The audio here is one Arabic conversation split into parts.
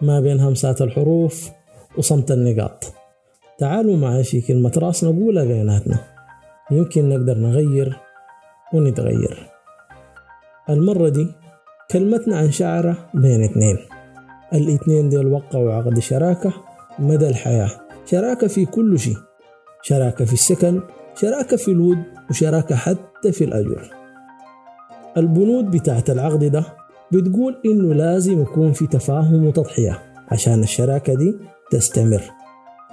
ما بين همسات الحروف وصمت النقاط. تعالوا معي في كلمة راس نقولها بيناتنا يمكن نقدر نغير ونتغير. المرة دي كلمتنا عن شعرة بين اتنين الاتنين ديل وقعوا عقد شراكة مدى الحياة. شراكة في كل شيء. شراكة في السكن شراكة في الود وشراكة حتى في الأجر البنود بتاعت العقد ده بتقول إنه لازم يكون في تفاهم وتضحية عشان الشراكة دي تستمر.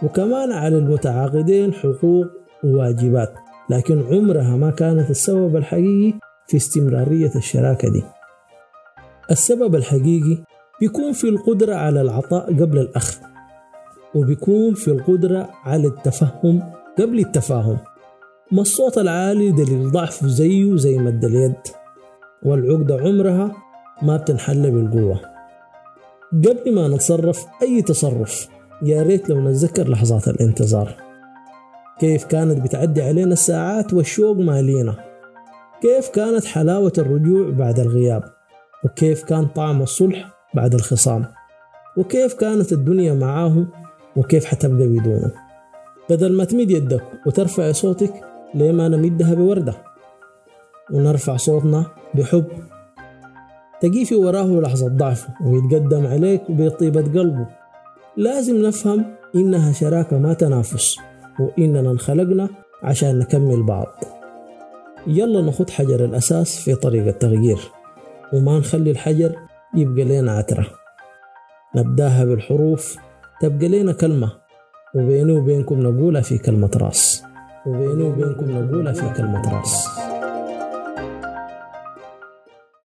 وكمان على المتعاقدين حقوق وواجبات لكن عمرها ما كانت السبب الحقيقي في استمرارية الشراكة دي. السبب الحقيقي بيكون في القدرة على العطاء قبل الأخذ وبيكون في القدرة على التفهم قبل التفاهم. ما الصوت العالي دليل ضعف زيه زي مد اليد والعقدة عمرها ما بتنحل بالقوة قبل ما نتصرف أي تصرف يا ريت لو نتذكر لحظات الانتظار. كيف كانت بتعدي علينا الساعات والشوق مالينا كيف كانت حلاوة الرجوع بعد الغياب. وكيف كان طعم الصلح بعد الخصام. وكيف كانت الدنيا معاه وكيف حتبقى بدونه. بدل ما تمد يدك وترفع صوتك ليه ما نمدها بوردة؟ ونرفع صوتنا بحب. تجي وراه لحظة ضعف ويتقدم عليك بطيبة قلبه. لازم نفهم إنها شراكة ما تنافس وإننا انخلقنا عشان نكمل بعض. يلا نخد حجر الأساس في طريق التغيير وما نخلي الحجر يبقى لنا عترة. نبدأها بالحروف تبقى لنا كلمة وبيني وبينكم نقولها في كلمة راس. وبيني وبينكم نقولها في كلمة راس.